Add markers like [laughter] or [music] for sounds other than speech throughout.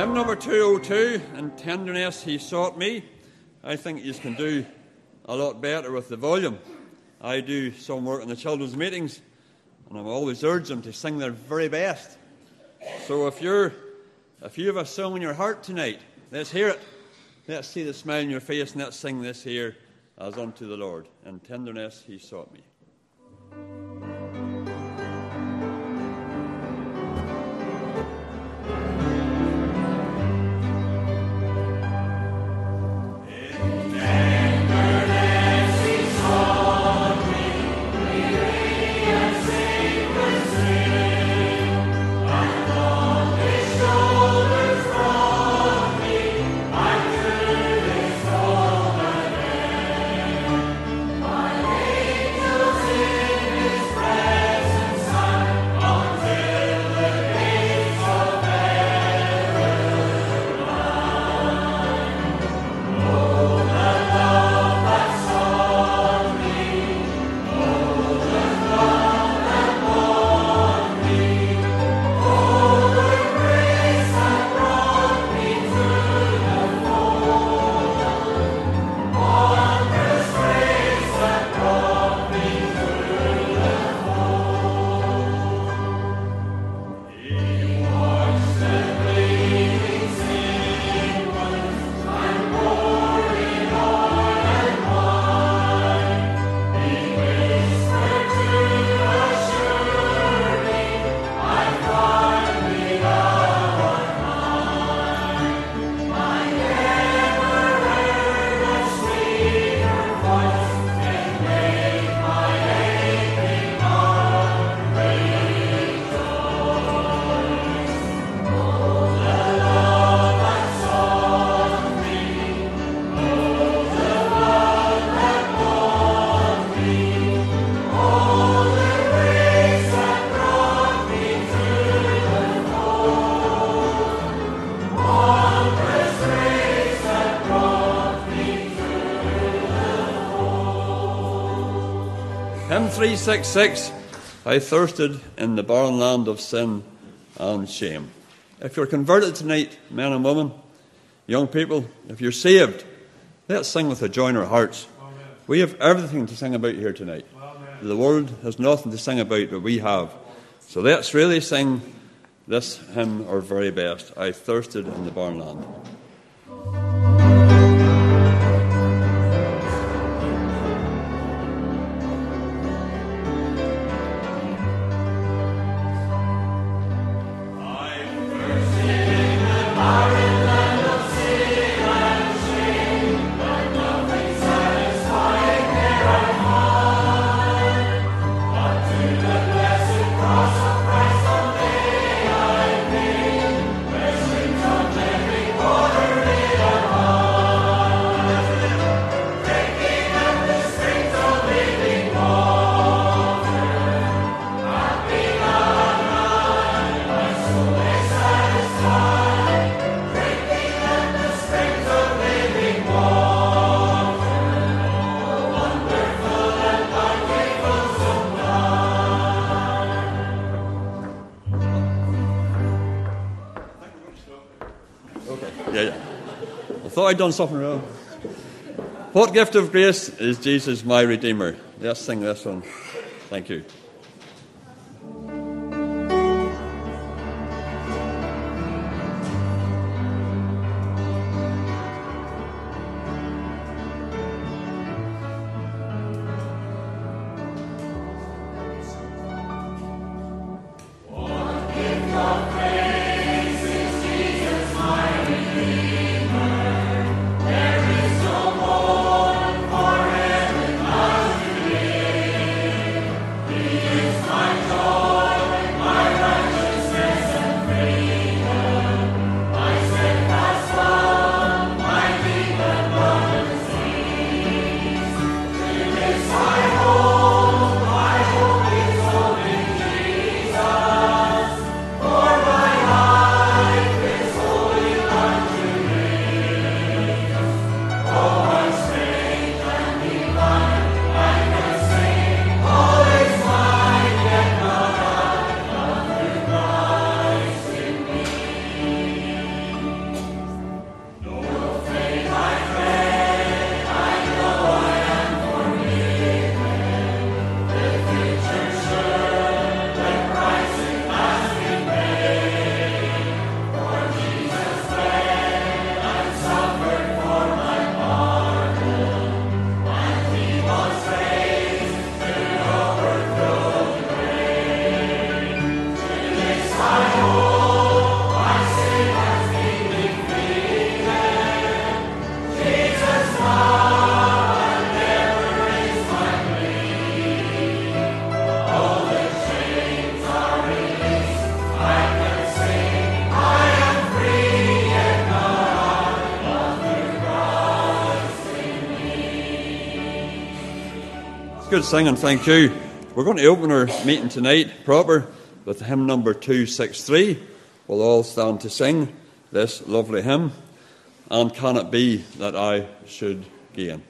Hymn number 202, In Tenderness He Sought Me. I think you can do a lot better with the volume. I do some work in the children's meetings, and I'm always urge them to sing their very best. So if you're, if you have a song in your heart tonight, let's hear it. Let's see the smile on your face, and let's sing this here as unto the Lord. In tenderness He sought me. 366 I thirsted in the barren land of sin and shame. If you're converted tonight, men and women, young people, if you're saved, let's sing with a joy in our hearts. Amen. We have everything to sing about here tonight. Amen. The world has nothing to sing about, but we have. So let's really sing this hymn our very best I thirsted in the barren land. I'd done something wrong. What gift of grace is Jesus my Redeemer? Let's sing this one. Thank you. Good singing, thank you. We're going to open our meeting tonight proper with hymn number 263. We'll all stand to sing this lovely hymn. And can it be that I should gain?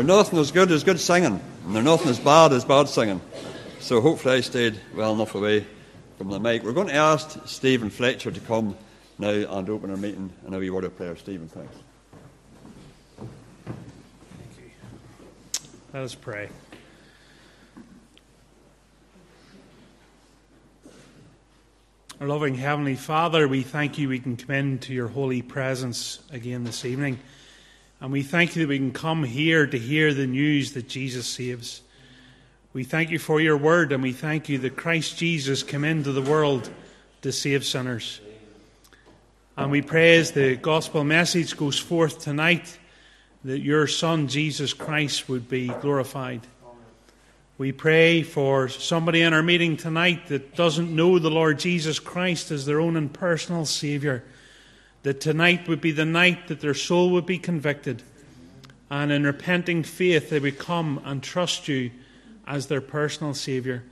There's nothing as good as good singing, and there's nothing as bad as bad singing. So hopefully I stayed well enough away from the mic. We're going to ask Stephen Fletcher to come now and open our meeting in a wee word of prayer. Stephen, thanks. Let us pray. Our loving Heavenly Father, we thank you we can come into your holy presence again this evening. And we thank you that we can come here to hear the news that Jesus saves. We thank you for your word, and we thank you that Christ Jesus came into the world to save sinners. And we pray as the gospel message goes forth tonight that your Son, Jesus Christ, would be glorified. We pray for somebody in our meeting tonight that doesn't know the Lord Jesus Christ as their own and personal Saviour, that tonight would be the night that their soul would be convicted, and in repenting faith they would come and trust you as their personal Saviour.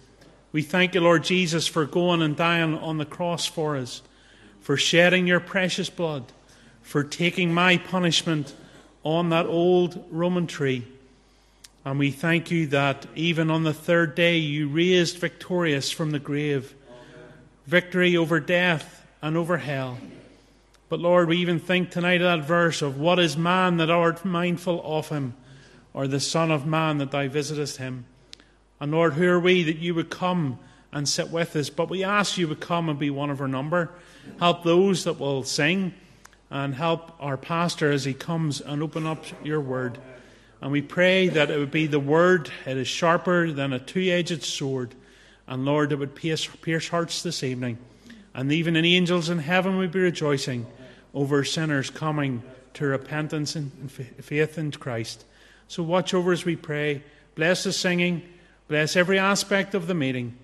We thank you, Lord Jesus, for going and dying on the cross for us, for shedding your precious blood, for taking my punishment on that old Roman tree. And we thank you that even on the third day you raised victorious from the grave, victory over death and over hell. But Lord, we even think tonight of that verse of what is man that thou art mindful of him, or the Son of Man that thou visitest him. And Lord, who are we that you would come and sit with us? But we ask you would come and be one of our number. Help those that will sing and help our pastor as he comes and open up your word. And we pray that it would be the word, it is sharper than a two edged sword. And Lord, it would pierce, pierce hearts this evening. And even the angels in heaven would be rejoicing over sinners coming to repentance and faith in Christ. So watch over as we pray. Bless the singing. Bless every aspect of the meeting.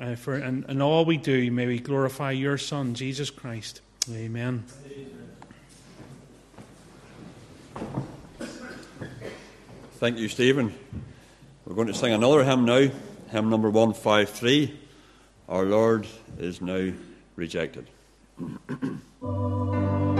Uh, for, and, and all we do, may we glorify your Son, Jesus Christ. Amen. Thank you, Stephen. We're going to sing another hymn now, hymn number 153 Our Lord is Now Rejected. [clears throat]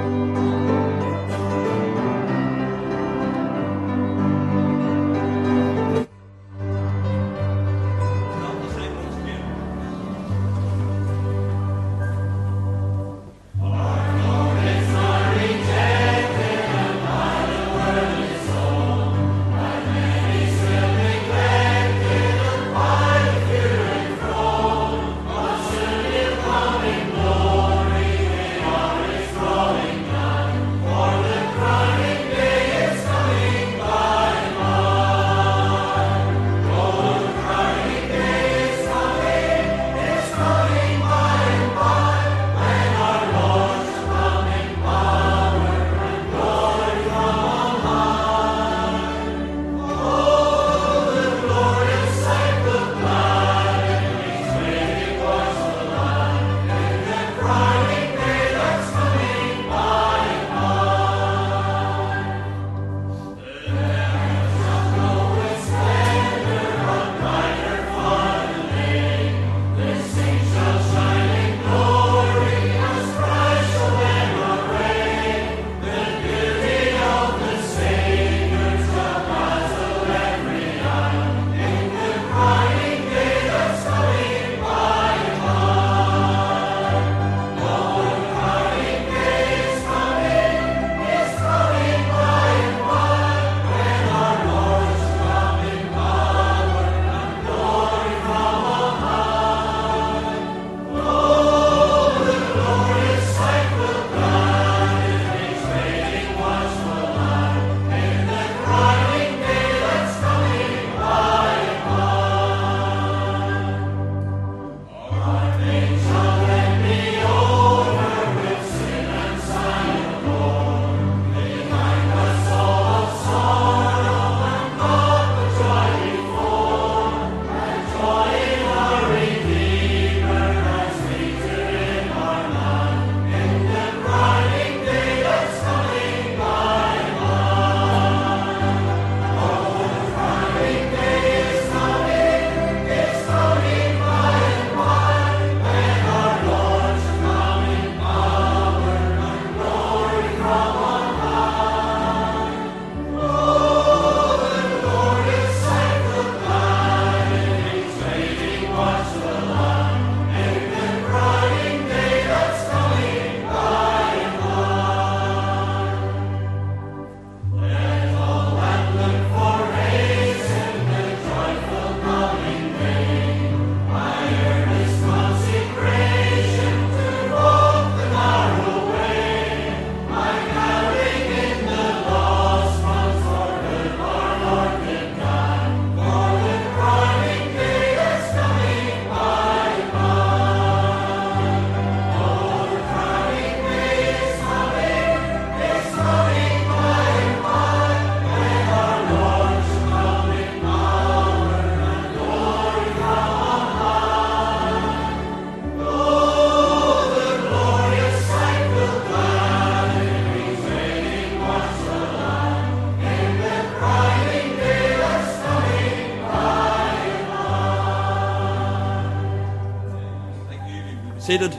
seated.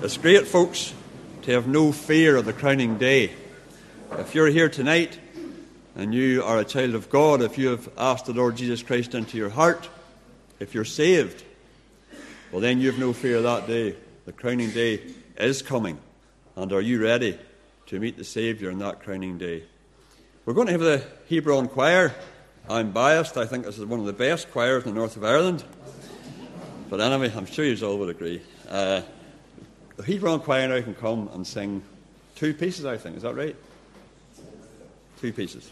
It's great, folks, to have no fear of the crowning day. If you're here tonight and you are a child of God, if you have asked the Lord Jesus Christ into your heart, if you're saved, well, then you have no fear of that day. The crowning day is coming. And are you ready to meet the Saviour on that crowning day? We're going to have the Hebron Choir. I'm biased. I think this is one of the best choirs in the north of Ireland. But anyway, I'm sure you all would agree. Uh, the Hebrew Choir now can come and sing two pieces, I think. Is that right? Two pieces.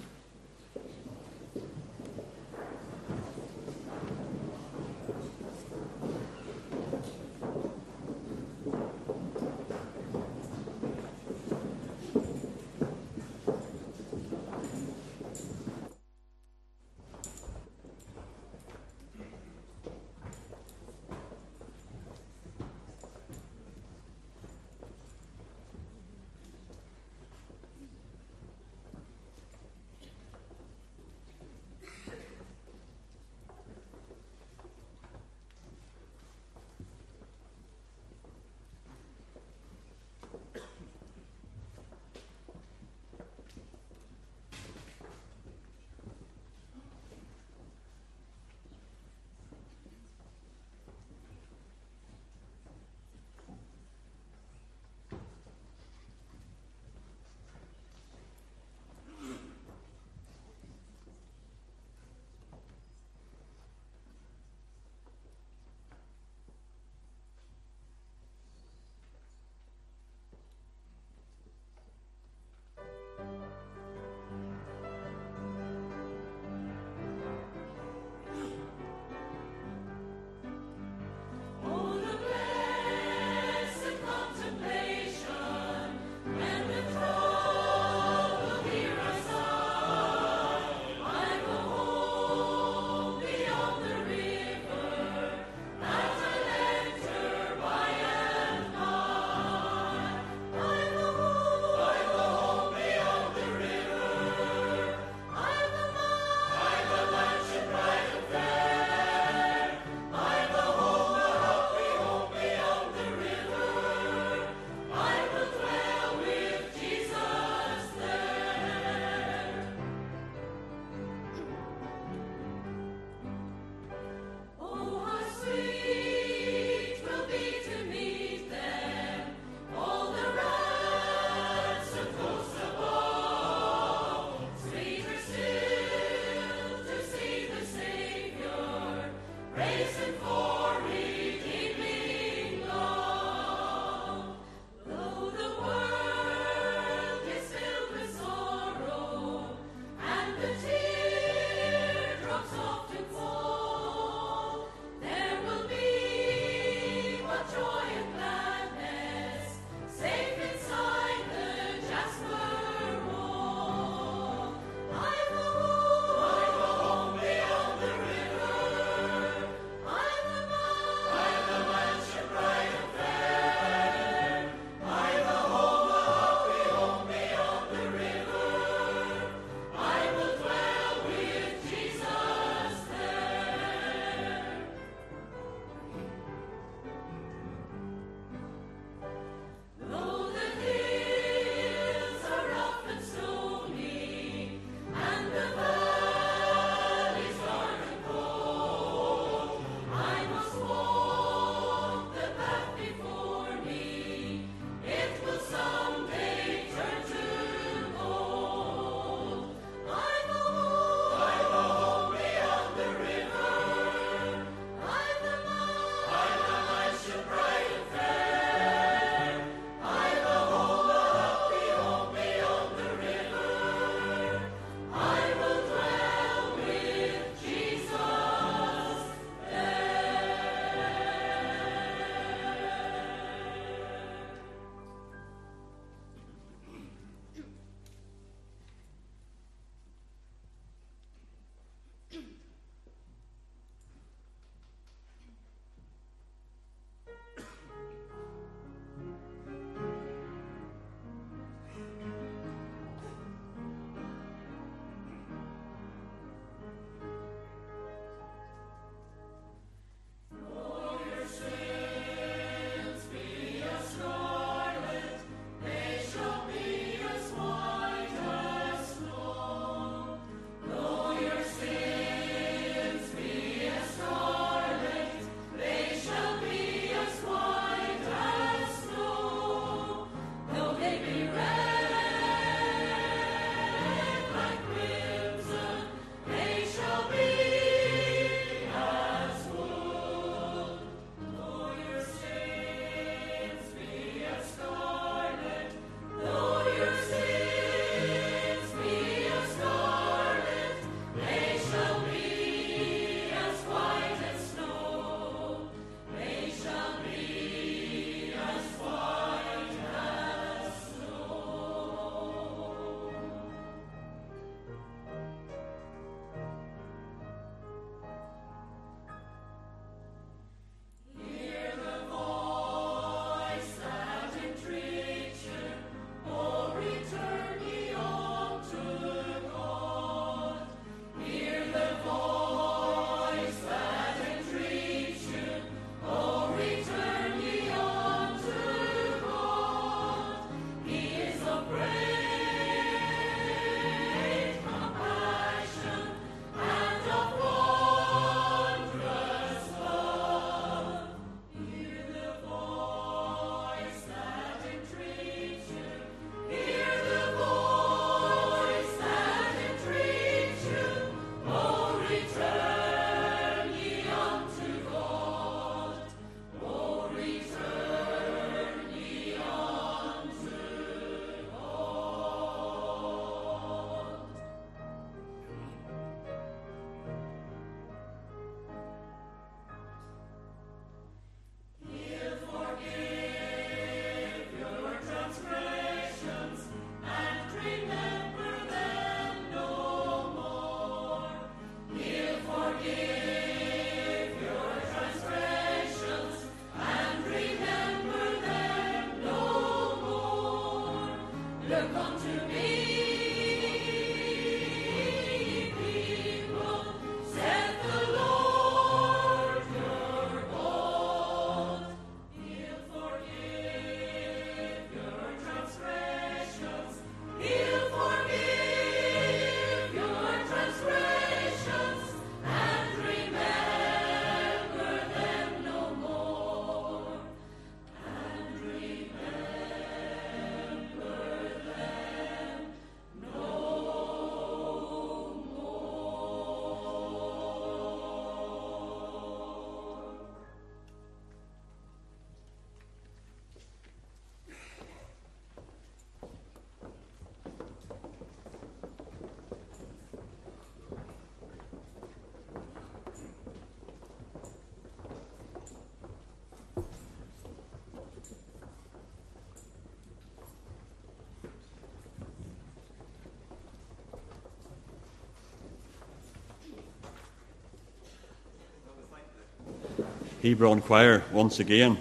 Hebron Choir once again.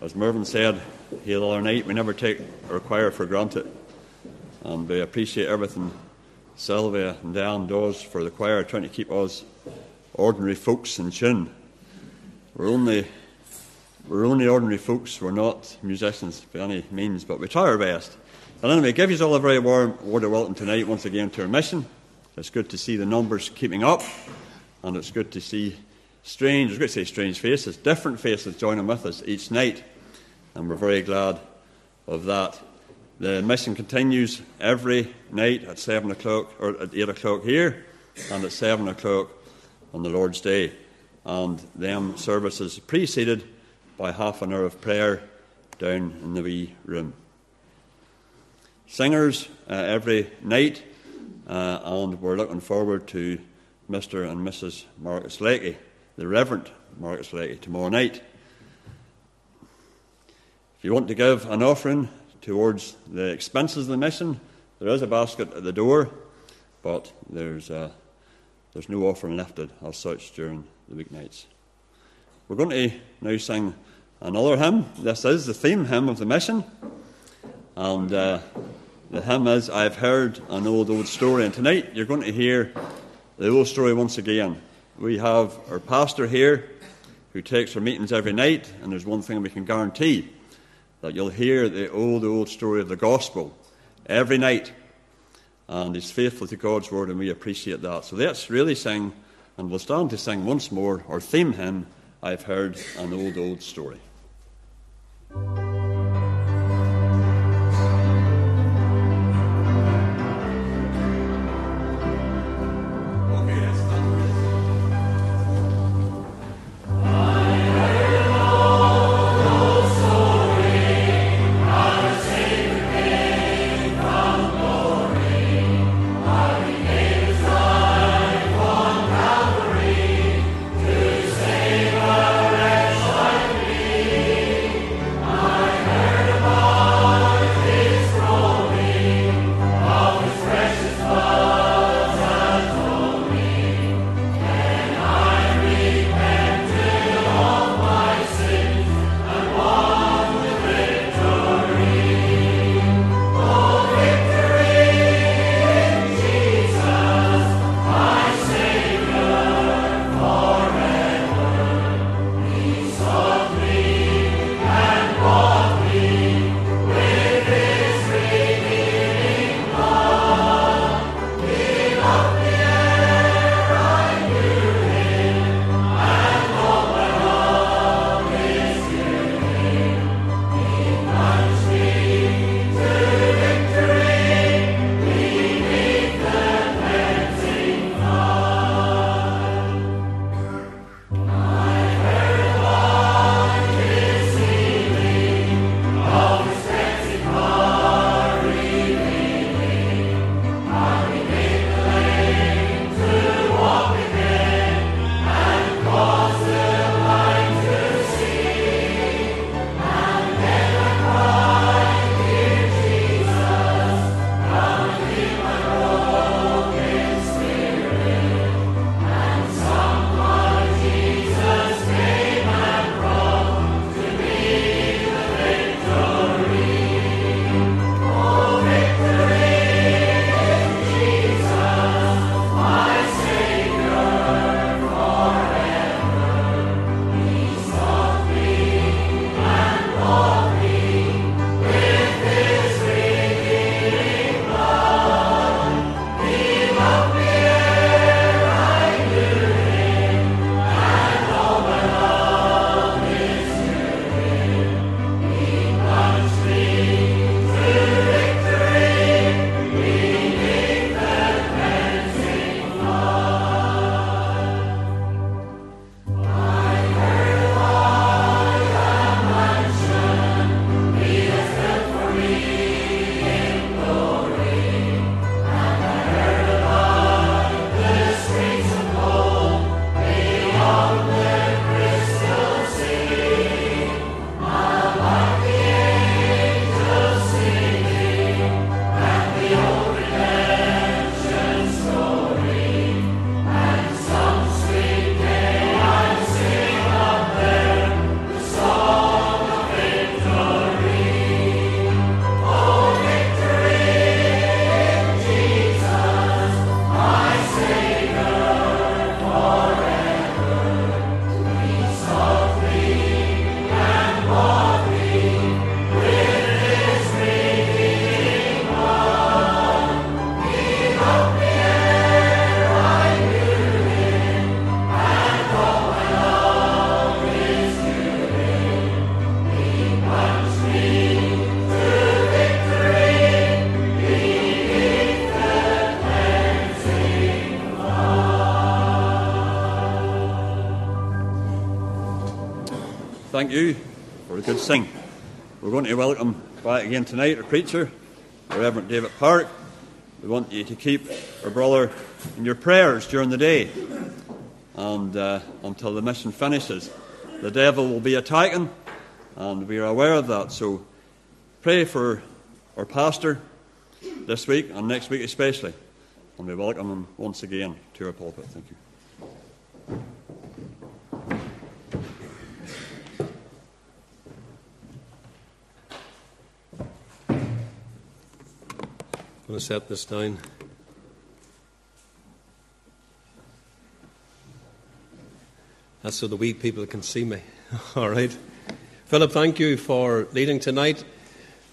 As Mervyn said, Hail All Night, we never take our choir for granted. And we appreciate everything Sylvia and Dan does for the choir, trying to keep us ordinary folks in tune. We're only, we're only ordinary folks, we're not musicians by any means, but we try our best. And anyway, give you all a very warm word of welcome tonight once again to our mission. It's good to see the numbers keeping up, and it's good to see strange, I was going to say strange faces, different faces joining with us each night, and we're very glad of that. The mission continues every night at 7 o'clock, or at 8 o'clock here, and at 7 o'clock on the Lord's Day. And them services preceded by half an hour of prayer down in the wee room. Singers uh, every night, uh, and we're looking forward to Mr. and Mrs. Marcus Lakey the Reverend Marcus Lakey tomorrow night. If you want to give an offering towards the expenses of the mission, there is a basket at the door, but there's, uh, there's no offering lifted as such during the weeknights. We're going to now sing another hymn. This is the theme hymn of the mission, and uh, the hymn is I've heard an old, old story. And tonight you're going to hear the old story once again we have our pastor here who takes our meetings every night, and there's one thing we can guarantee that you'll hear the old, old story of the gospel every night. And he's faithful to God's word, and we appreciate that. So let's really sing, and we'll stand to sing once more our theme hymn I've heard an old, old story. Thank you for a good sing. We're going to welcome back again tonight our preacher, Reverend David Park. We want you to keep our brother in your prayers during the day and uh, until the mission finishes. The devil will be attacking, and we are aware of that. So pray for our pastor this week and next week especially. And we welcome him once again to our pulpit. Thank you. I'm going to set this down. That's so the wee people can see me. [laughs] All right. Philip, thank you for leading tonight.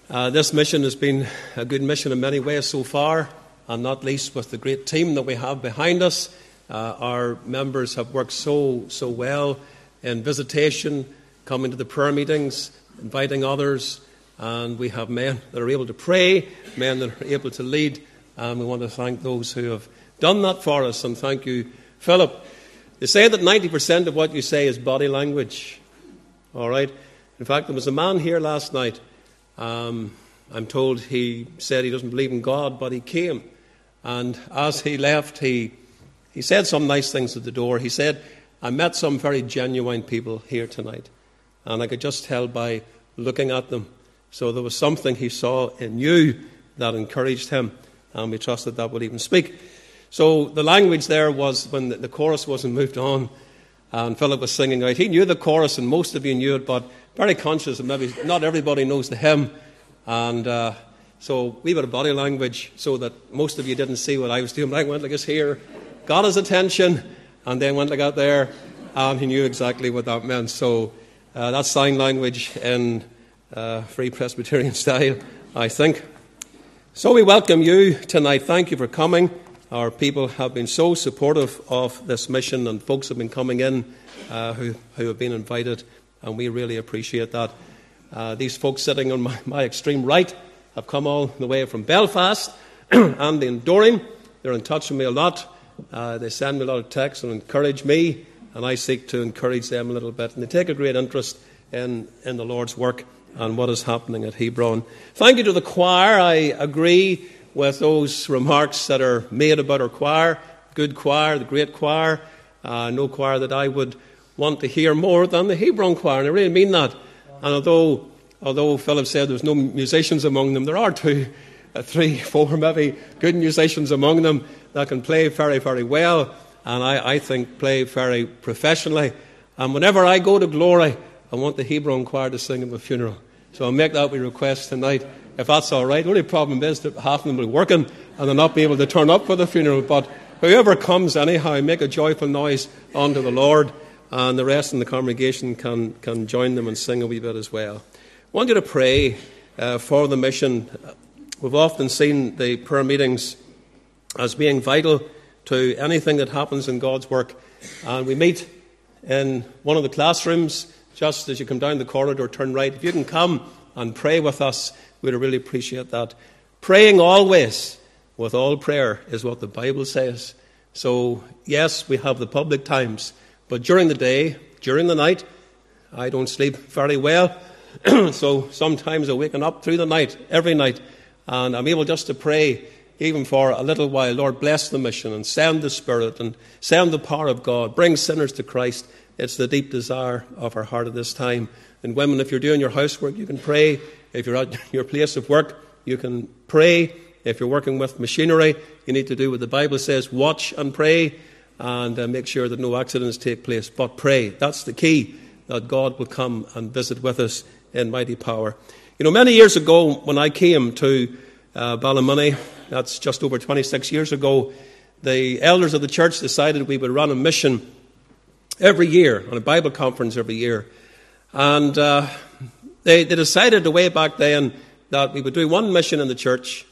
Uh, this mission has been a good mission in many ways so far, and not least with the great team that we have behind us. Uh, our members have worked so, so well in visitation, coming to the prayer meetings, inviting others, and we have men that are able to pray, men that are able to lead, and we want to thank those who have done that for us. And thank you, Philip. They say that 90% of what you say is body language. All right? In fact, there was a man here last night. Um, I'm told he said he doesn't believe in God, but he came. And as he left, he, he said some nice things at the door. He said, I met some very genuine people here tonight. And I could just tell by looking at them so there was something he saw in you that encouraged him, and we trusted that would even speak. So the language there was when the, chorus wasn't moved on, and Philip was singing out. He knew the chorus, and most of you knew it, but very conscious of maybe not everybody knows the hymn. And uh, so we had a body language so that most of you didn't see what I was doing. But I went like this here, got his attention, and then went like out there, and he knew exactly what that meant. So uh, that's sign language in uh, Free Presbyterian [laughs] style, I think. So we welcome you tonight. Thank you for coming. Our people have been so supportive of this mission, and folks have been coming in uh, who, who have been invited, and we really appreciate that. Uh, these folks sitting on [laughs] my, my, extreme right have come all the way from Belfast [clears throat] and in Doring. They're in touch with me a lot. Uh, they send me a lot of texts and encourage me, and I seek to encourage them a little bit. And they take a great interest in, in the Lord's work and what is happening at Hebron. Thank you to the choir. I agree with those remarks that are made about our choir. Good choir, the great choir. Uh, no choir that I would want to hear more than the Hebron choir, and I really mean that. And although, although Philip said there's no musicians among them, there are two, uh, three, [laughs] four maybe good musicians among them that can play very, very well, and I, I think play very professionally. And whenever I go to glory, I want the Hebron choir to sing at my funeral. So I'll make that my request tonight, if that's all right. The only problem is that half of them will be working and they'll not be able to turn up for the funeral. But whoever comes, anyhow, make a joyful noise unto the Lord, and the rest in the congregation can, can join them and sing a wee bit as well. I want you to pray uh, for the mission. We've often seen the prayer meetings as being vital to anything that happens in God's work. And we meet in one of the classrooms just as you come down the corridor, turn right. If you can come and pray with us, we'd really appreciate that. Praying always with all prayer is what the Bible says. So, yes, we have the public times, but during the day, during the night, I don't sleep very well. [clears throat] so sometimes I'm waking up through the night, every night, and I'm able just to pray even for a little while. Lord, bless the mission and send the Spirit and send the power of God. Bring sinners to Christ. It's the deep desire of our heart at this time. And women, if you're doing your housework, you can pray. If you're at [laughs] your place of work, you can pray. If you're working with machinery, you need to do what the Bible says watch and pray and uh, make sure that no accidents take place. But pray. That's the key, that God will come and visit with us in mighty power. You know, many years ago, when I came to uh, Ballymoney, that's just over 26 years ago, the elders of the church decided we would run a mission every year, on a Bible conference every year. And uh, they, they decided way back then that we would do one mission in the church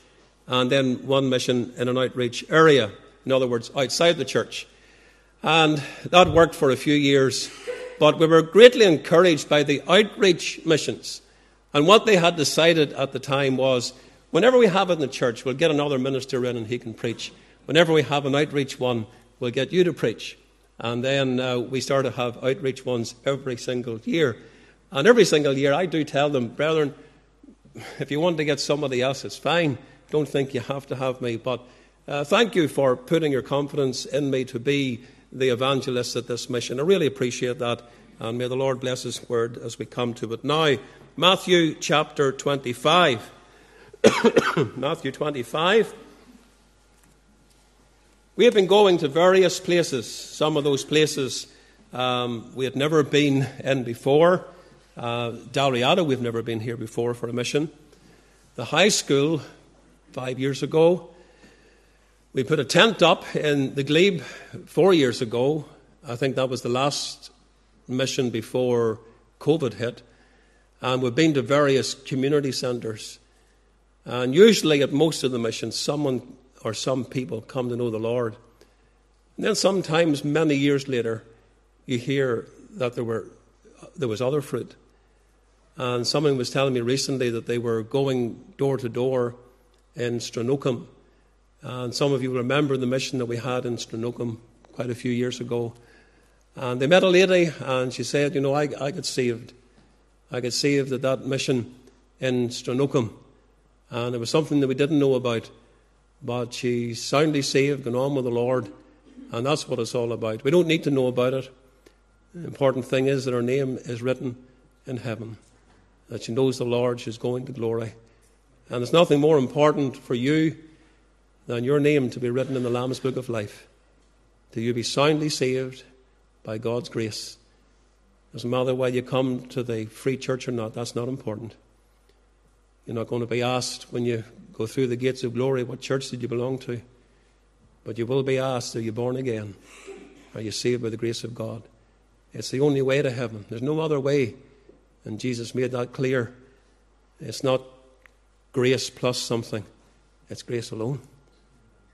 and then one mission in an outreach area. In other words, outside the church. And that worked for a few years. But we were greatly encouraged by the outreach missions. And what they had decided at the time was whenever we have it in the church, we'll get another minister in and he can preach. Whenever we have an outreach one, we'll get you to preach. And then uh, we started to have outreach ones every single year. And every single year I do tell them, brethren, if you want to get somebody else, it's fine. Don't think you have to have me. But uh, thank you for putting your confidence in me to be the evangelist at this mission. I really appreciate that. And may the Lord bless His word as we come to it. Now, Matthew chapter 25. [coughs] Matthew 25. We have been going to various places. Some of those places um, we had never been in before. Uh, Dalriada, we've never been here before for a mission. The high school, five years ago. We put a tent up in the glebe four years ago. I think that was the last mission before COVID hit. And we've been to various community centres. And usually at most of the missions, someone or some people come to know the Lord. And then sometimes, many years later, you hear that there, were, there was other fruit. And someone was telling me recently that they were going door to door in Stranocum. And some of you remember the mission that we had in Stranocum quite a few years ago. And they met a lady, and she said, You know, I, I got saved. I got saved at that mission in Stranocum. And it was something that we didn't know about. But she's soundly saved, gone on with the Lord. And that's what it's all about. We don't need to know about it. The important thing is that her name is written in heaven that she knows the Lord, she's going to glory. And there's nothing more important for you than your name to be written in the Lamb's Book of Life. That you be soundly saved by God's grace. Doesn't matter whether you come to the free church or not, that's not important. You're not going to be asked when you go through the gates of glory, what church did you belong to? But you will be asked, are you born again? Are you saved by the grace of God? It's the only way to heaven. There's no other way and Jesus made that clear. It's not grace plus something, it's grace alone.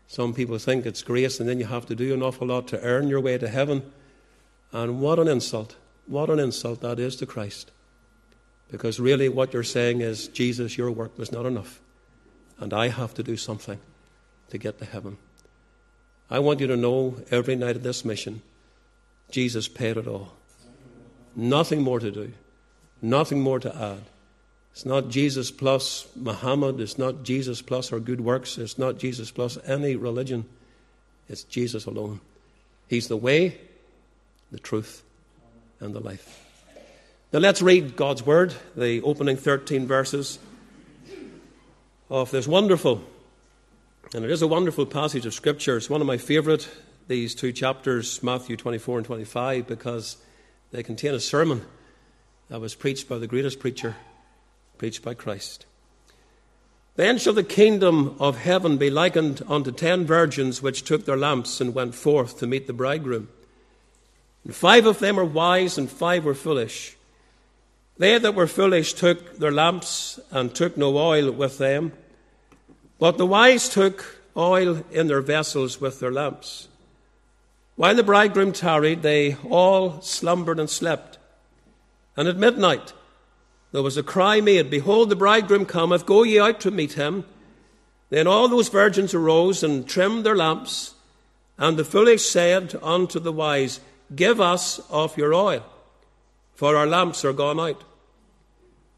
Some people think it's grace, and then you have to do an awful lot to earn your way to heaven. And what an insult. What an insult that is to Christ. Because really, what you're saying is, Jesus, your work was not enough. And I have to do something to get to heaven. I want you to know every night of this mission, Jesus paid it all. Nothing more to do. Nothing more to add. It's not Jesus plus Muhammad. It's not Jesus plus our good works. It's not Jesus plus any religion. It's Jesus alone. He's the way, the truth, and the life. Now let's read God's Word, the opening 13 verses of this wonderful, and it is a wonderful passage of Scripture. It's one of my favourite, these two chapters, Matthew 24 and 25, because they contain a sermon that was preached by the greatest preacher, preached by Christ. Then shall the kingdom of heaven be likened unto ten virgins which took their lamps and went forth to meet the bridegroom. And five of them were wise, and five were foolish. They that were foolish took their lamps and took no oil with them, but the wise took oil in their vessels with their lamps. While the bridegroom tarried, they all slumbered and slept. And at midnight there was a cry made, Behold, the bridegroom cometh, go ye out to meet him. Then all those virgins arose and trimmed their lamps. And the foolish said unto the wise, Give us of your oil, for our lamps are gone out.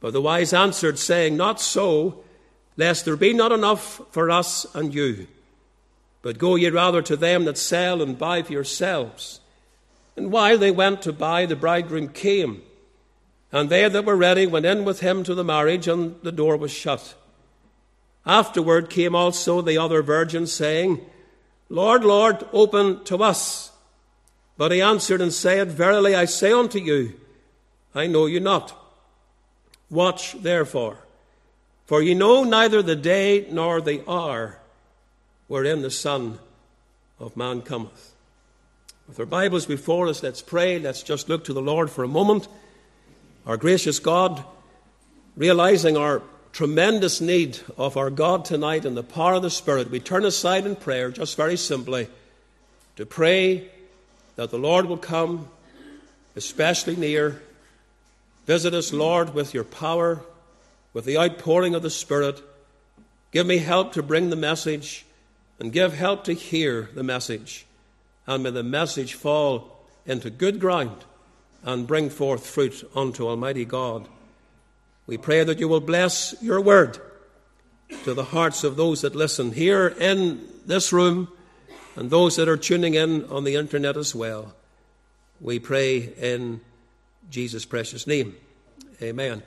But the wise answered, saying, Not so, lest there be not enough for us and you. But go ye rather to them that sell and buy for yourselves. And while they went to buy, the bridegroom came. And they that were ready went in with him to the marriage, and the door was shut. Afterward came also the other virgins, saying, Lord, Lord, open to us. But he answered and said, Verily I say unto you, I know you not. Watch therefore, for ye know neither the day nor the hour wherein the Son of Man cometh. With our Bibles before us, let's pray. Let's just look to the Lord for a moment. Our gracious God, realizing our tremendous need of our God tonight and the power of the Spirit, we turn aside in prayer, just very simply, to pray that the Lord will come, especially near. Visit us, Lord, with your power, with the outpouring of the Spirit. Give me help to bring the message and give help to hear the message. And may the message fall into good ground and bring forth fruit unto Almighty God. We pray that you will bless your word to the hearts of those that listen here in this room and those that are tuning in on the internet as well. We pray in Jesus' precious name. Amen.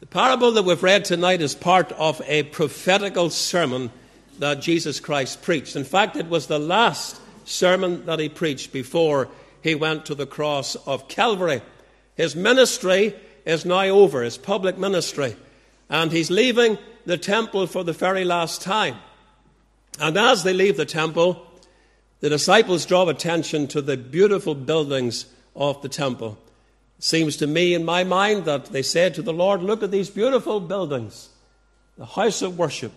The parable that we've read tonight is part of a prophetical sermon that Jesus Christ preached. In fact, it was the last sermon that he preached before he went to the cross of Calvary. His ministry is now over, his public ministry, and he's leaving the temple for the very last time. And as they leave the temple, the disciples draw attention to the beautiful buildings of the temple. Seems to me, in my mind, that they said to the Lord, Look at these beautiful buildings, the house of worship,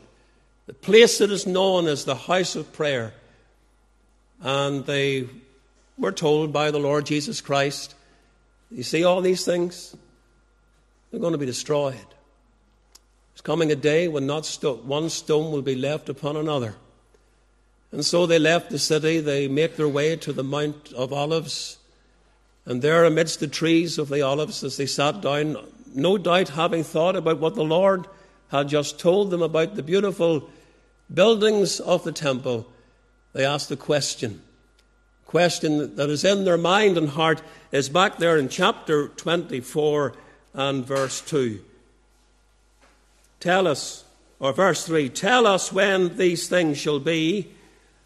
the place that is known as the house of prayer. And they were told by the Lord Jesus Christ, You see all these things? They're going to be destroyed. There's coming a day when not one stone will be left upon another. And so they left the city, they make their way to the Mount of Olives. And there, amidst the trees of the olives, as they sat down, no doubt having thought about what the Lord had just told them about the beautiful buildings of the temple, they asked the question. Question that is in their mind and heart is back there in chapter 24 and verse 2. Tell us, or verse 3, tell us when these things shall be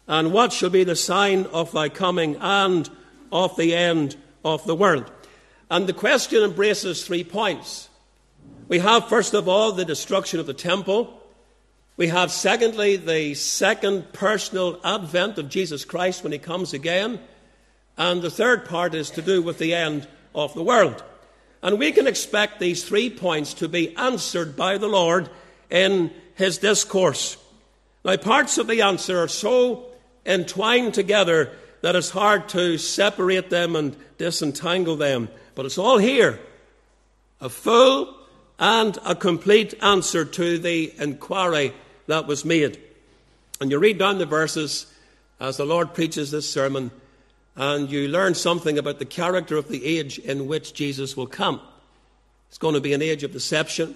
and what shall be the sign of thy coming and of the end of the world? And the question embraces three points. We have, first of all, the destruction of the temple. We have, secondly, the second personal advent of Jesus Christ when he comes again. And the third part is to do with the end of the world. And we can expect these three points to be answered by the Lord in his discourse. Now, parts of the answer are so entwined together that it's hard to separate them and disentangle them. But it's all here a full and a complete answer to the inquiry that was made. And you read down the verses as the Lord preaches this sermon, and you learn something about the character of the age in which Jesus will come. It's going to be an age of deception.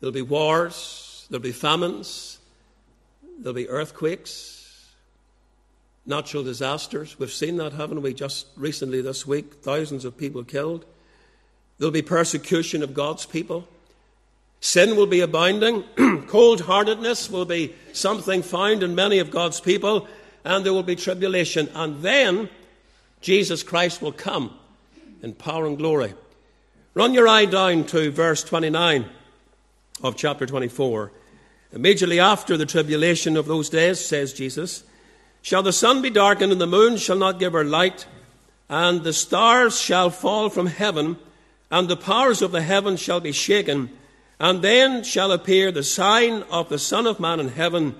There'll be wars, there'll be famines, there'll be earthquakes, natural disasters. We've seen that, haven't we, just recently this week? Thousands of people killed. There'll be persecution of God's people. Sin will be abounding. [clears throat] Cold heartedness will be something found in many of God's people. And there will be tribulation. And then Jesus Christ will come in power and glory. Run your eye down to verse 29 of chapter 24. Immediately after the tribulation of those days, says Jesus, Shall the sun be darkened, and the moon shall not give her light, and the stars shall fall from heaven, and the powers of the heavens shall be shaken. And then shall appear the sign of the Son of Man in heaven,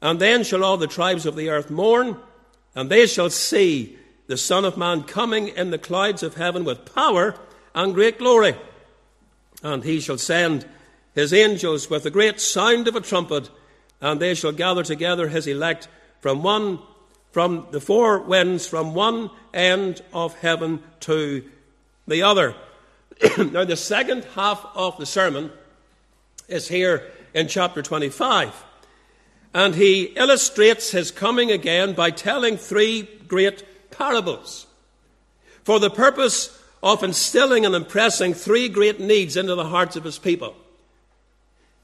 and then shall all the tribes of the earth mourn, and they shall see the Son of Man coming in the clouds of heaven with power and great glory. And he shall send his angels with a great sound of a trumpet, and they shall gather together his elect from one from the four winds from one end of heaven to the other. [clears throat] now the second half of the sermon is here in chapter 25. And he illustrates his coming again by telling three great parables for the purpose of instilling and impressing three great needs into the hearts of his people.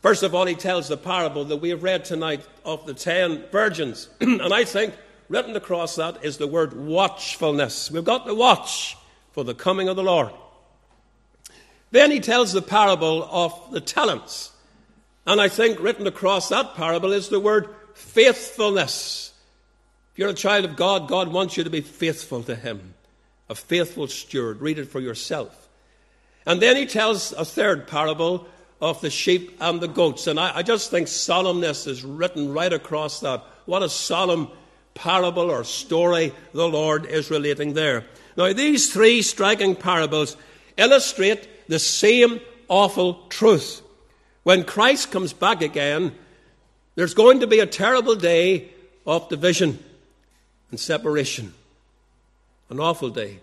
First of all, he tells the parable that we have read tonight of the ten virgins. [clears throat] and I think written across that is the word watchfulness. We've got to watch for the coming of the Lord. Then he tells the parable of the talents. And I think written across that parable is the word faithfulness. If you're a child of God, God wants you to be faithful to Him, a faithful steward. Read it for yourself. And then he tells a third parable of the sheep and the goats. And I, I, just think solemnness is written right across that. What a solemn parable or story the Lord is relating there. Now, these three striking parables illustrate the same awful truth. When Christ comes back again, there's going to be a terrible day of division and separation. An awful day.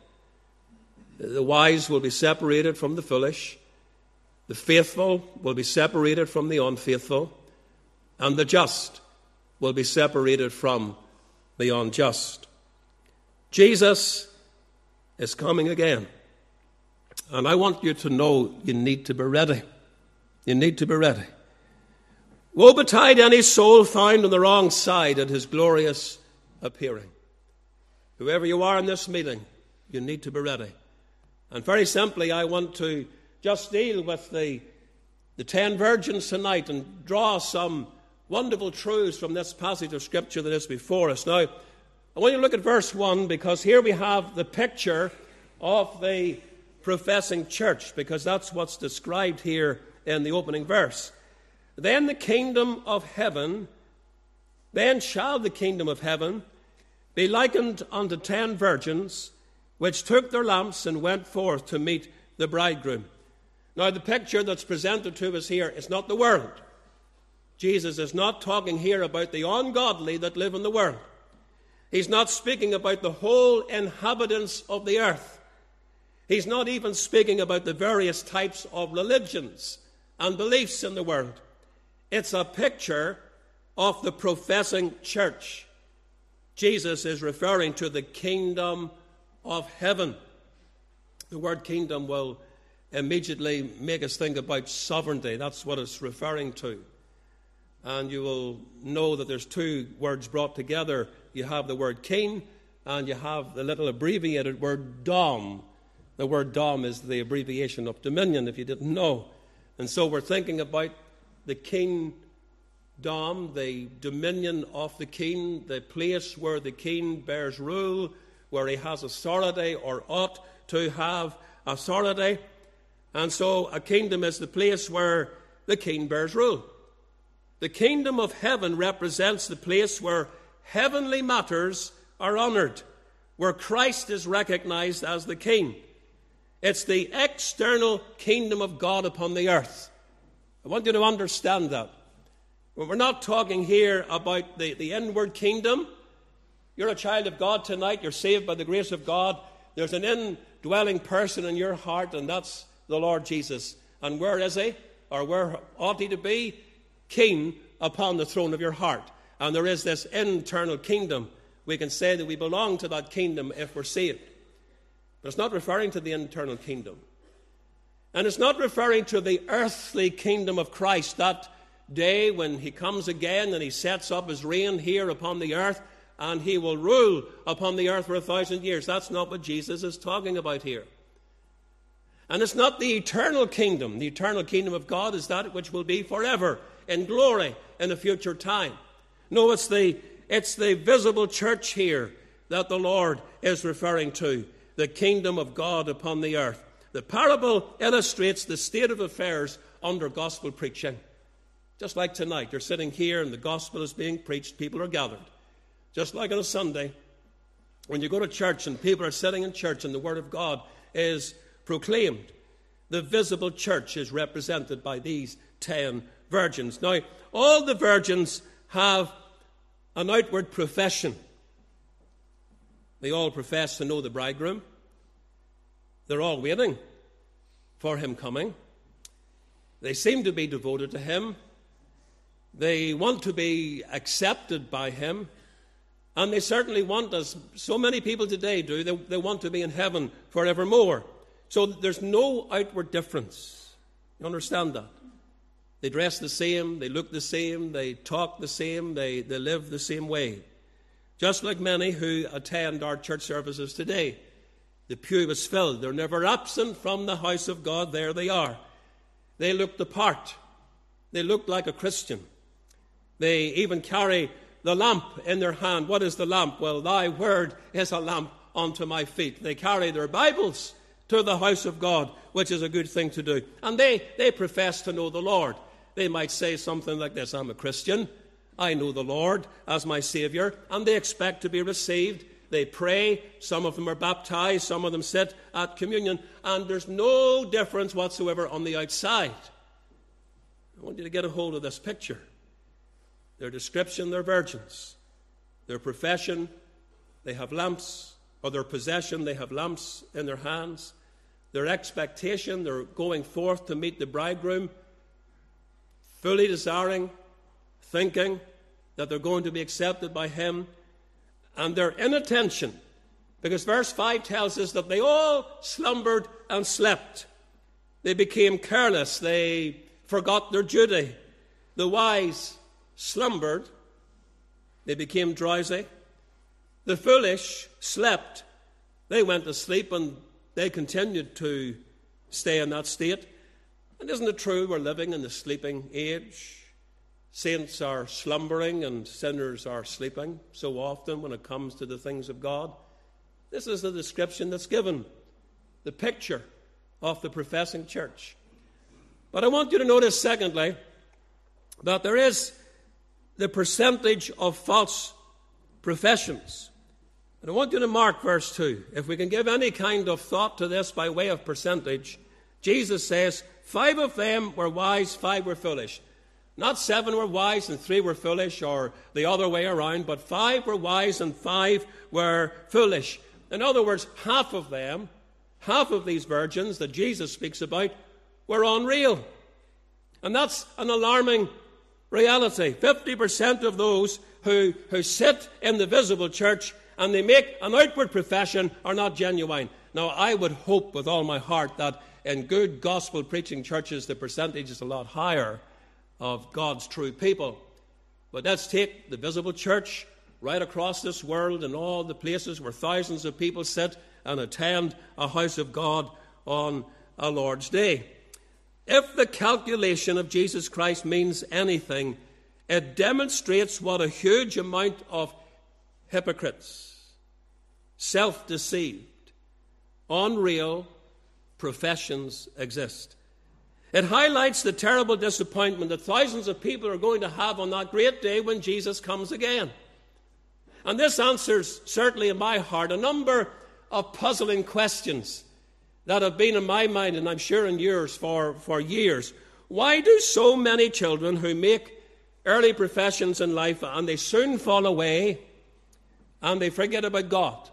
The wise will be separated from the foolish. The faithful will be separated from the unfaithful. And the just will be separated from the unjust. Jesus is coming again. And I want you to know you need to be ready. You need to be ready. Woe betide any soul found on the wrong side at his glorious appearing. Whoever you are in this meeting, you need to be ready. And very simply, I want to just deal with the, the ten virgins tonight and draw some wonderful truths from this passage of Scripture that is before us. Now, I want you to look at verse 1 because here we have the picture of the professing church, because that's what's described here in the opening verse. Then the kingdom of heaven, then shall the kingdom of heaven be likened unto ten virgins which took their lamps and went forth to meet the bridegroom. Now, the picture that's presented to us here is not the world. Jesus is not talking here about the ungodly that live in the world. He's not speaking about the whole inhabitants of the earth. He's not even speaking about the various types of religions and beliefs in the world. It's a picture of the professing church. Jesus is referring to the kingdom of heaven. The word kingdom will immediately make us think about sovereignty. That's what it's referring to. And you will know that there's two words brought together. You have the word king, and you have the little abbreviated word dom. The word dom is the abbreviation of dominion, if you didn't know. And so we're thinking about the kingdom, the dominion of the king, the place where the king bears rule, where he has authority or ought to have authority. And so a kingdom is the place where the king bears rule. The kingdom of heaven represents the place where heavenly matters are honored, where Christ is recognized as the king. It's the external kingdom of God upon the earth. I want you to understand that. We're not talking here about the, the inward kingdom. You're a child of God tonight. You're saved by the grace of God. There's an indwelling person in your heart, and that's the Lord Jesus. And where is he? Or where ought he to be? King upon the throne of your heart. And there is this internal kingdom. We can say that we belong to that kingdom if we're saved. But it's not referring to the internal kingdom. And it's not referring to the earthly kingdom of Christ, that day when he comes again and he sets up his reign here upon the earth and he will rule upon the earth for a thousand years. That's not what Jesus is talking about here. And it's not the eternal kingdom. The eternal kingdom of God is that which will be forever in glory in a future time. No, it's the, it's the visible church here that the Lord is referring to the kingdom of God upon the earth. The parable illustrates the state of affairs under gospel preaching. Just like tonight, you're sitting here and the gospel is being preached, people are gathered. Just like on a Sunday, when you go to church and people are sitting in church and the Word of God is proclaimed, the visible church is represented by these ten virgins. Now, all the virgins have an outward profession. They all profess to know the bridegroom. They're all waiting for him coming. They seem to be devoted to him. They want to be accepted by him. And they certainly want, as so many people today do, they, they want to be in heaven forevermore. So there's no outward difference. You understand that? They dress the same, they look the same, they talk the same, they, they live the same way. Just like many who attend our church services today. The pew is filled. They're never absent from the house of God. There they are. They look the part. They look like a Christian. They even carry the lamp in their hand. What is the lamp? Well, thy word is a lamp unto my feet. They carry their Bibles to the house of God, which is a good thing to do. And they, they profess to know the Lord. They might say something like this I'm a Christian. I know the Lord as my Savior. And they expect to be received they pray, some of them are baptized, some of them sit at communion, and there's no difference whatsoever on the outside. I want you to get a hold of this picture. Their description, they're virgins. Their profession, they have lamps, or their possession, they have lamps in their hands. their expectation. They're going forth to meet the bridegroom, fully desiring, thinking that they're going to be accepted by him. And they're inattention because verse 5 tells us that they all slumbered and slept. They became careless. They forgot their duty. The wise slumbered. They became drowsy. The foolish slept. They went to sleep and they continued to stay in that state. And isn't it true we're living in the sleeping age? Saints are slumbering and sinners are sleeping so often when it comes to the things of God. This is the description that's given, the picture of the professing church. But I want you to notice, secondly, that there is the percentage of false professions. And I want you to mark verse 2. If we can give any kind of thought to this by way of percentage, Jesus says, Five of them were wise, five were foolish. Not seven were wise and three were foolish, or the other way around, but five were wise and five were foolish. In other words, half of them, half of these virgins that Jesus speaks about, were unreal. And that's an alarming reality. 50% of those who, who sit in the visible church and they make an outward profession are not genuine. Now, I would hope with all my heart that in good gospel preaching churches, the percentage is a lot higher of God's true people. But let's take the visible church right across this world and all the places where thousands of people sit and attend a house of God on a Lord's Day. If the calculation of Jesus Christ means anything, it demonstrates what a huge amount of hypocrites, self deceived, unreal professions exist. It highlights the terrible disappointment that thousands of people are going to have on that great day when Jesus comes again. And this answers, certainly in my heart, a number of puzzling questions that have been in my mind, and I'm sure in yours for, for years. Why do so many children who make early professions in life and they soon fall away and they forget about God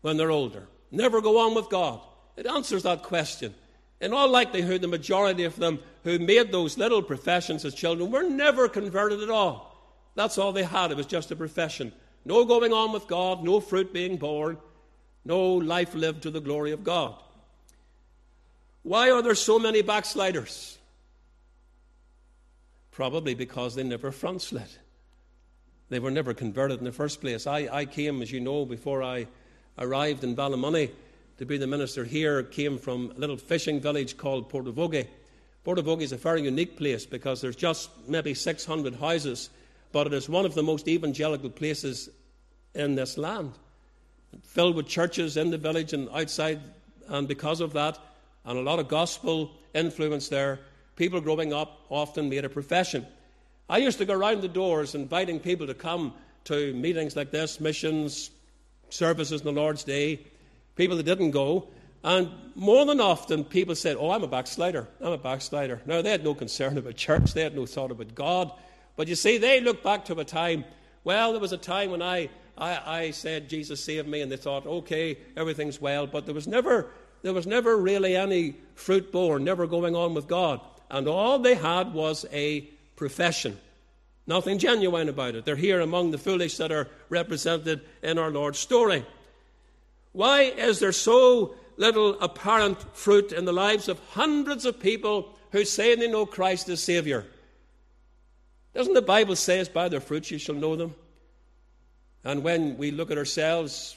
when they're older? Never go on with God? It answers that question. In all likelihood, the majority of them who made those little professions as children were never converted at all. That's all they had. It was just a profession. No going on with God, no fruit being born, no life lived to the glory of God. Why are there so many backsliders? Probably because they never front slid. They were never converted in the first place. I, I came, as you know, before I arrived in Ballymoney to be the minister here, came from a little fishing village called Portavogie. Portavogie is a very unique place because there's just maybe 600 houses but it is one of the most evangelical places in this land, filled with churches in the village and outside. And because of that, and a lot of gospel influence there, people growing up often made a profession. I used to go around the doors inviting people to come to meetings like this, missions, services on the Lord's Day, people that didn't go. And more than often, people said, Oh, I'm a backslider. I'm a backslider. Now, they had no concern about church, they had no thought about God. But you see, they look back to a time, well, there was a time when I, I, I said, Jesus saved me, and they thought, okay, everything's well. But there was never, there was never really any fruit born, never going on with God. And all they had was a profession. Nothing genuine about it. They're here among the foolish that are represented in our Lord's story. Why is there so little apparent fruit in the lives of hundreds of people who say they know Christ as Saviour? Doesn't the Bible say, "As by their fruits you shall know them? And when we look at ourselves,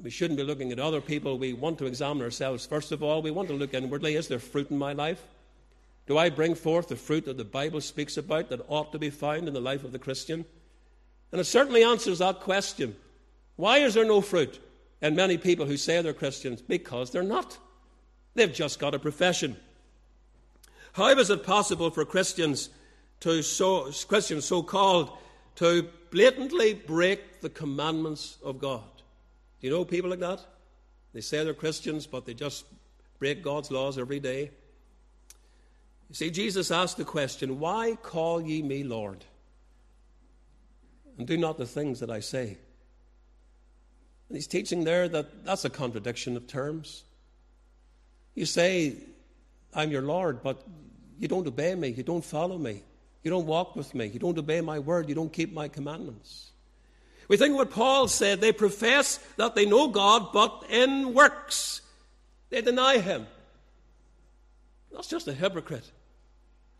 we shouldn't be looking at other people. We want to examine ourselves. First of all, we want to look inwardly. Is there fruit in my life? Do I bring forth the fruit that the Bible speaks about that ought to be found in the life of the Christian? And it certainly answers that question. Why is there no fruit in many people who say they're Christians? Because they're not. They've just got a profession. How is it possible for Christians to so, Christians so called to blatantly break the commandments of God. Do you know people like that? They say they're Christians, but they just break God's laws every day. You see, Jesus asked the question, Why call ye me Lord? And do not the things that I say. And he's teaching there that that's a contradiction of terms. You say, I'm your Lord, but you don't obey me, you don't follow me, you don't walk with me, you don't obey my word, you don't keep my commandments. We think what Paul said they profess that they know God, but in works they deny him. That's just a hypocrite.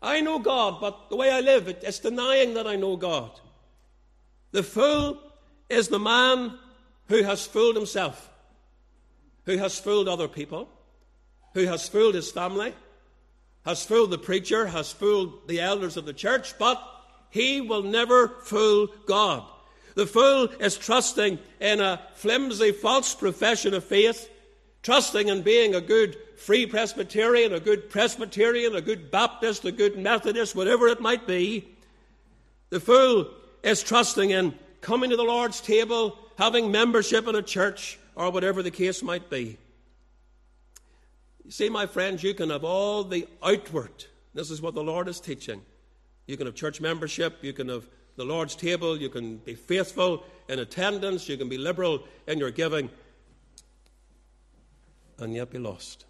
I know God, but the way I live, it's denying that I know God. The fool is the man who has fooled himself, who has fooled other people, who has fooled his family, has fooled the preacher, has fooled the elders of the church, but he will never fool God. The fool is trusting in a flimsy, false profession of faith, trusting in being a good free Presbyterian, a good Presbyterian, a good Baptist, a good Methodist, whatever it might be. The fool is trusting in coming to the Lord's table, having membership in a church, or whatever the case might be. You see, my friends, you can have all the outward. This is what the Lord is teaching. You can have church membership, you can have the Lord's table, you can be faithful in attendance, you can be liberal in your giving, and yet be lost.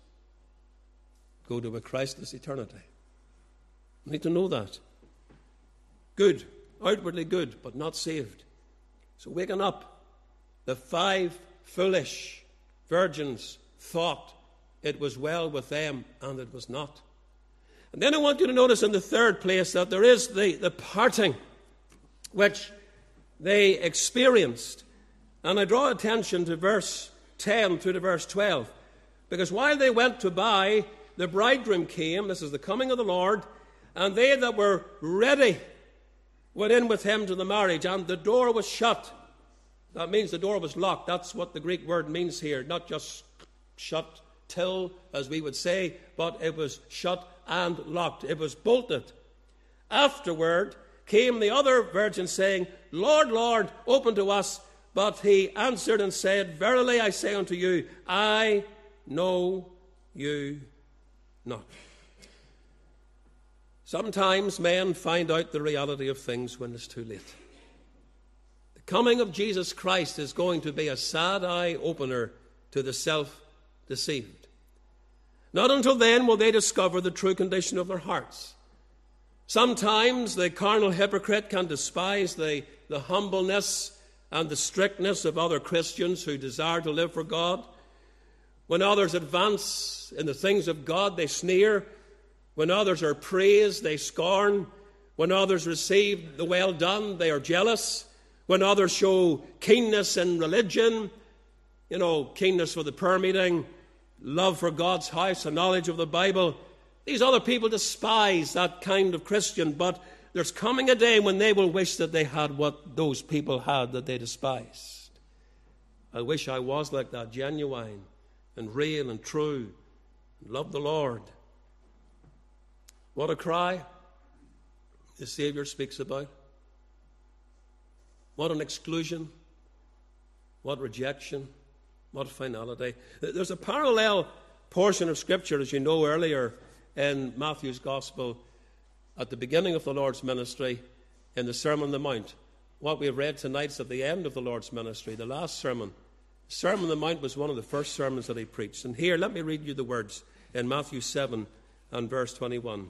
Go to a Christless eternity. You need to know that. Good, outwardly good, but not saved. So waking up, the five foolish virgins thought it was well with them, and it was not. And then I want you to notice in the third place that there is the, the parting which they experienced. And I draw attention to verse 10 through to verse 12. Because while they went to buy, the bridegroom came, this is the coming of the Lord, and they that were ready went in with him to the marriage, and the door was shut. That means the door was locked. That's what the Greek word means here, not just shut till, as we would say, but it was shut and locked. It was bolted. Afterward, came the other virgin, saying, Lord, Lord, open to us. But he answered and said, Verily I say unto you, I know you not. Sometimes men find out the reality of things when it's too late. The coming of Jesus Christ is going to be a sad eye opener to the self deceived. Not until then will they discover the true condition of their hearts. Sometimes the carnal hypocrite can despise the, the humbleness and the strictness of other Christians who desire to live for God. When others advance in the things of God, they sneer. When others are praised, they scorn. When others receive the well done, they are jealous. When others show keenness in religion, you know, keenness for the prayer meeting, love for God's house, a knowledge of the Bible, these other people despise that kind of Christian, but there's coming a day when they will wish that they had what those people had that they despised. I wish I was like that, genuine and real and true, and love the Lord. What a cry the Savior speaks about. What an exclusion. What rejection. What finality. There's a parallel portion of Scripture, as you know earlier, in Matthew's Gospel at the beginning of the Lord's ministry in the Sermon on the Mount. What we have read tonight is at the end of the Lord's ministry, the last sermon. The Sermon on the Mount was one of the first sermons that he preached. And here, let me read you the words in Matthew 7 and verse 21.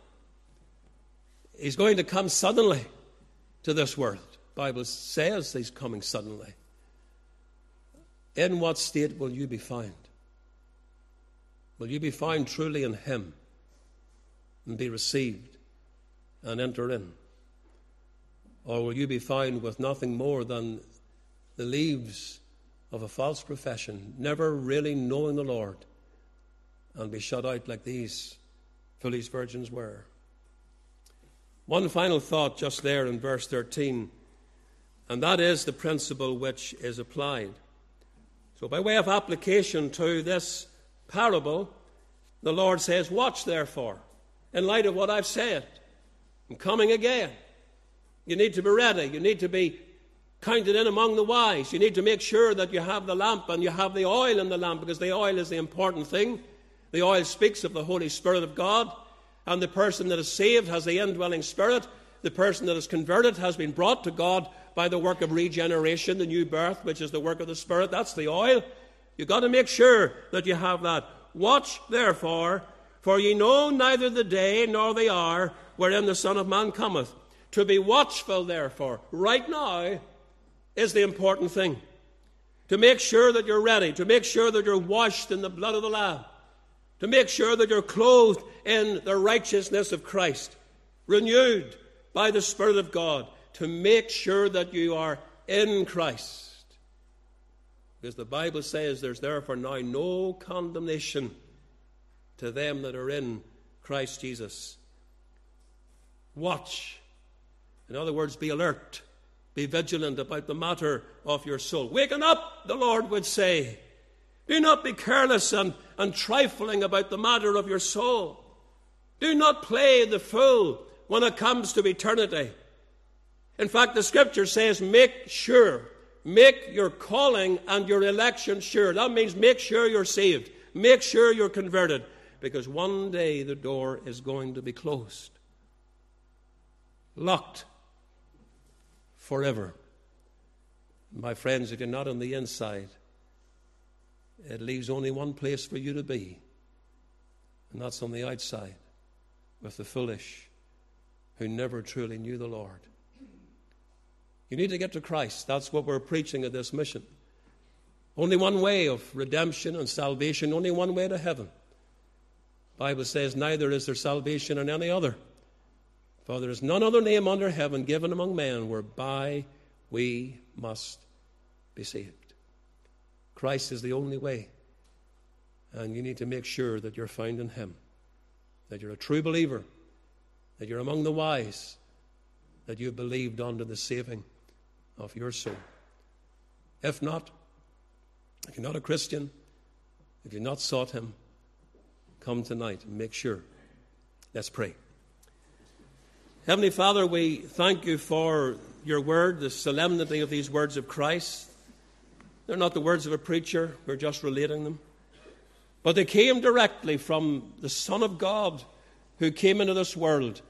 He's going to come suddenly to this world. The Bible says he's coming suddenly. In what state will you be found? Will you be found truly in Him and be received and enter in? Or will you be found with nothing more than the leaves of a false profession, never really knowing the Lord, and be shut out like these foolish virgins were? One final thought just there in verse 13, and that is the principle which is applied. So, by way of application to this parable, The Lord says, Watch therefore, in light of what I've said. I'm coming again. You need to be ready. You need to be counted in among the wise. You need to make sure that you have the lamp and you have the oil in the lamp because the oil is the important thing. The oil speaks of the Holy Spirit of God, and the person that is saved has the indwelling Spirit. The person that is converted has been brought to God by the work of regeneration, the new birth, which is the work of the Spirit. That's the oil. You've got to make sure that you have that. Watch, therefore, for ye know neither the day nor the hour wherein the Son of Man cometh. To be watchful, therefore, right now is the important thing. To make sure that you're ready, to make sure that you're washed in the blood of the Lamb, to make sure that you're clothed in the righteousness of Christ, renewed by the Spirit of God, to make sure that you are in Christ. Because the Bible says there's therefore now no condemnation to them that are in Christ Jesus. Watch. In other words, be alert. Be vigilant about the matter of your soul. Waken up, the Lord would say. Do not be careless and, and trifling about the matter of your soul. Do not play the fool when it comes to eternity. In fact, the scripture says, make sure, make your calling and your election sure. That means make sure you're saved, make sure you're converted, because one day the door is going to be closed, locked forever. My friends, if you're not on the inside, it leaves only one place for you to be, and that's on the outside with the foolish who never truly knew the Lord. You need to get to Christ. That's what we're preaching at this mission. Only one way of redemption and salvation, only one way to heaven. The Bible says, Neither is there salvation in any other. For there is none other name under heaven given among men whereby we must be saved. Christ is the only way. And you need to make sure that you're found in Him, that you're a true believer, that you're among the wise, that you've believed unto the saving of your soul. If not, if you're not a Christian, if you've not sought Him, come tonight and make sure. Let's pray. Heavenly Father, we thank you for your word, the solemnity of these words of Christ. They're not the words of a preacher, we're just relating them. But they came directly from the Son of God who came into this world.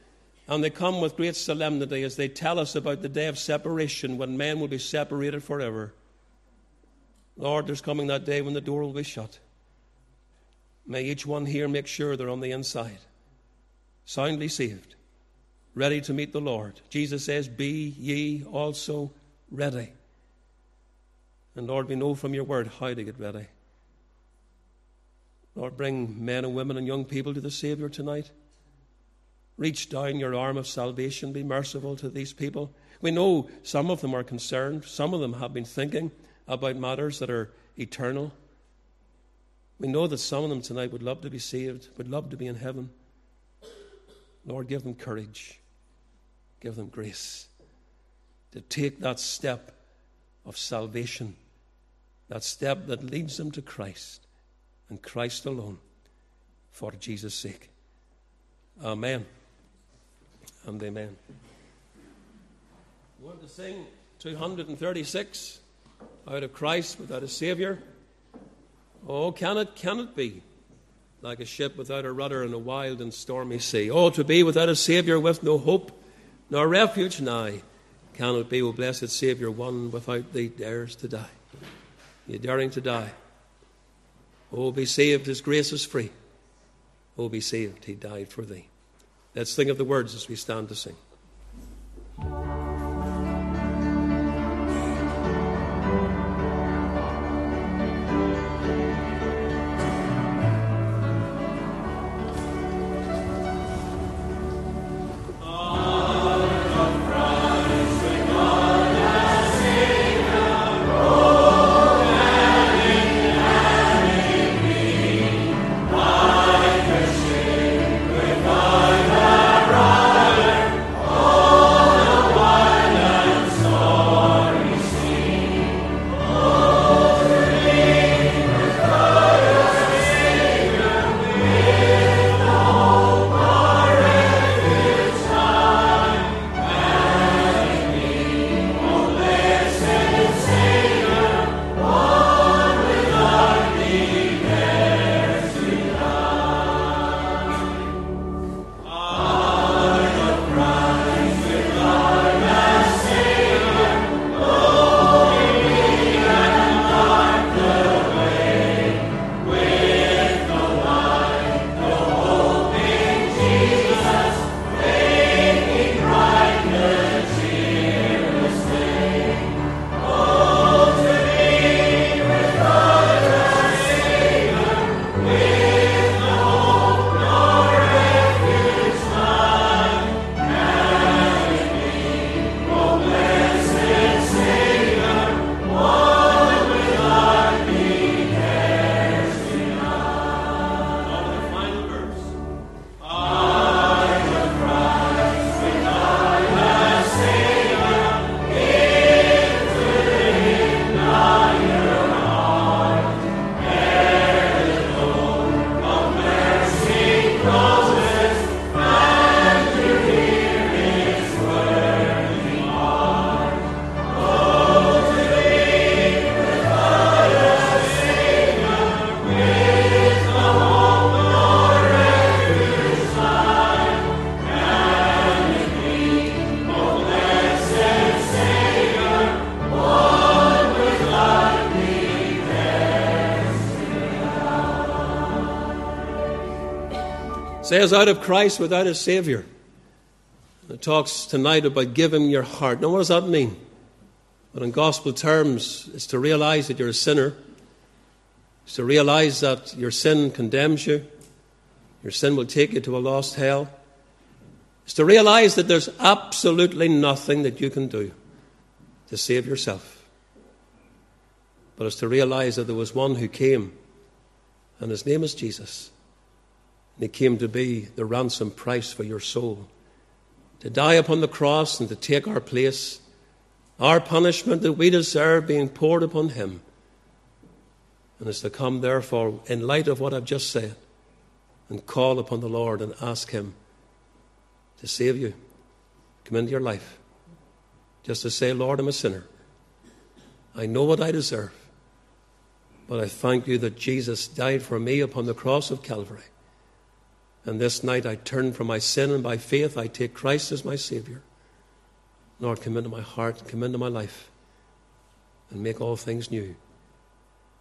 And they come with great solemnity as they tell us about the day of separation when men will be separated forever. Lord, there's coming that day when the door will be shut. May each one here make sure they're on the inside, soundly saved ready to meet the Lord. Jesus says, Be ye also ready. And Lord, we know from your word how to get ready. Lord, bring men and women and young people to the Savior tonight. Reach down your arm of salvation. Be merciful to these people. We know some of them are concerned. Some of them have been thinking about matters that are eternal. We know that some of them tonight would love to be saved, would love to be in heaven. Lord, give them courage. Give them grace to take that step of salvation, that step that leads them to Christ and Christ alone for Jesus' sake. Amen and amen. We want to sing 236 out of Christ without a Savior. Oh, can it, can it be? Like a ship without a rudder in a wild and stormy sea. Oh, to be without a Savior with no hope nor refuge nigh. Cannot be, O blessed Saviour, one without thee dares to die. You daring to die. Oh, be saved, his grace is free. Oh, be saved, he died for thee. Let's think of the words as we stand to sing. Says, out of Christ without a Savior. It talks tonight about giving your heart. Now, what does that mean? But in gospel terms, it's to realize that you're a sinner. It's to realize that your sin condemns you. Your sin will take you to a lost hell. It's to realize that there's absolutely nothing that you can do to save yourself. But it's to realize that there was one who came, and his name is Jesus. He came to be the ransom price for your soul, to die upon the cross and to take our place our punishment that we deserve being poured upon him. And is to come, therefore, in light of what I've just said, and call upon the Lord and ask him to save you, come into your life. Just to say, Lord, I'm a sinner. I know what I deserve. But I thank you that Jesus died for me upon the cross of Calvary. And this night I turn from my sin and by faith I take Christ as my Savior. Lord, come into my heart, come into my life, and make all things new.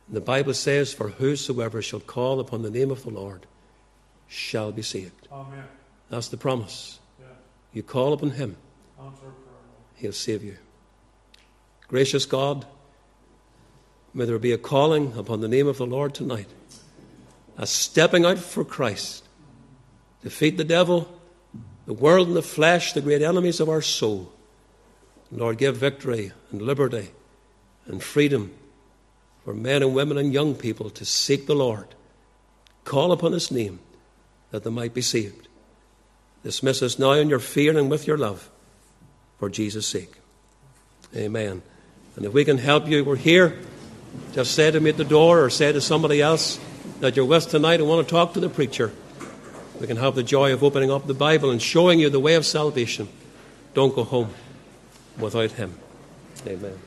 And the Bible says, For whosoever shall call upon the name of the Lord shall be saved. Amen. That's the promise. Yeah. You call upon him, he'll save you. Gracious God, may there be a calling upon the name of the Lord tonight, a stepping out for Christ, defeat the devil, the world and the flesh, the great enemies of our soul. Lord, give victory and liberty and freedom for men and women and young people to seek the Lord, call upon His name that they might be saved. Dismiss us now in your fear and with your love for Jesus' sake. Amen. And if we can help you, we're here. Just say to me at the door or say to somebody else that you're with tonight and want to talk to the preacher. We can have the joy of opening up the Bible and showing you the way of salvation. Don't go home without Him. Amen.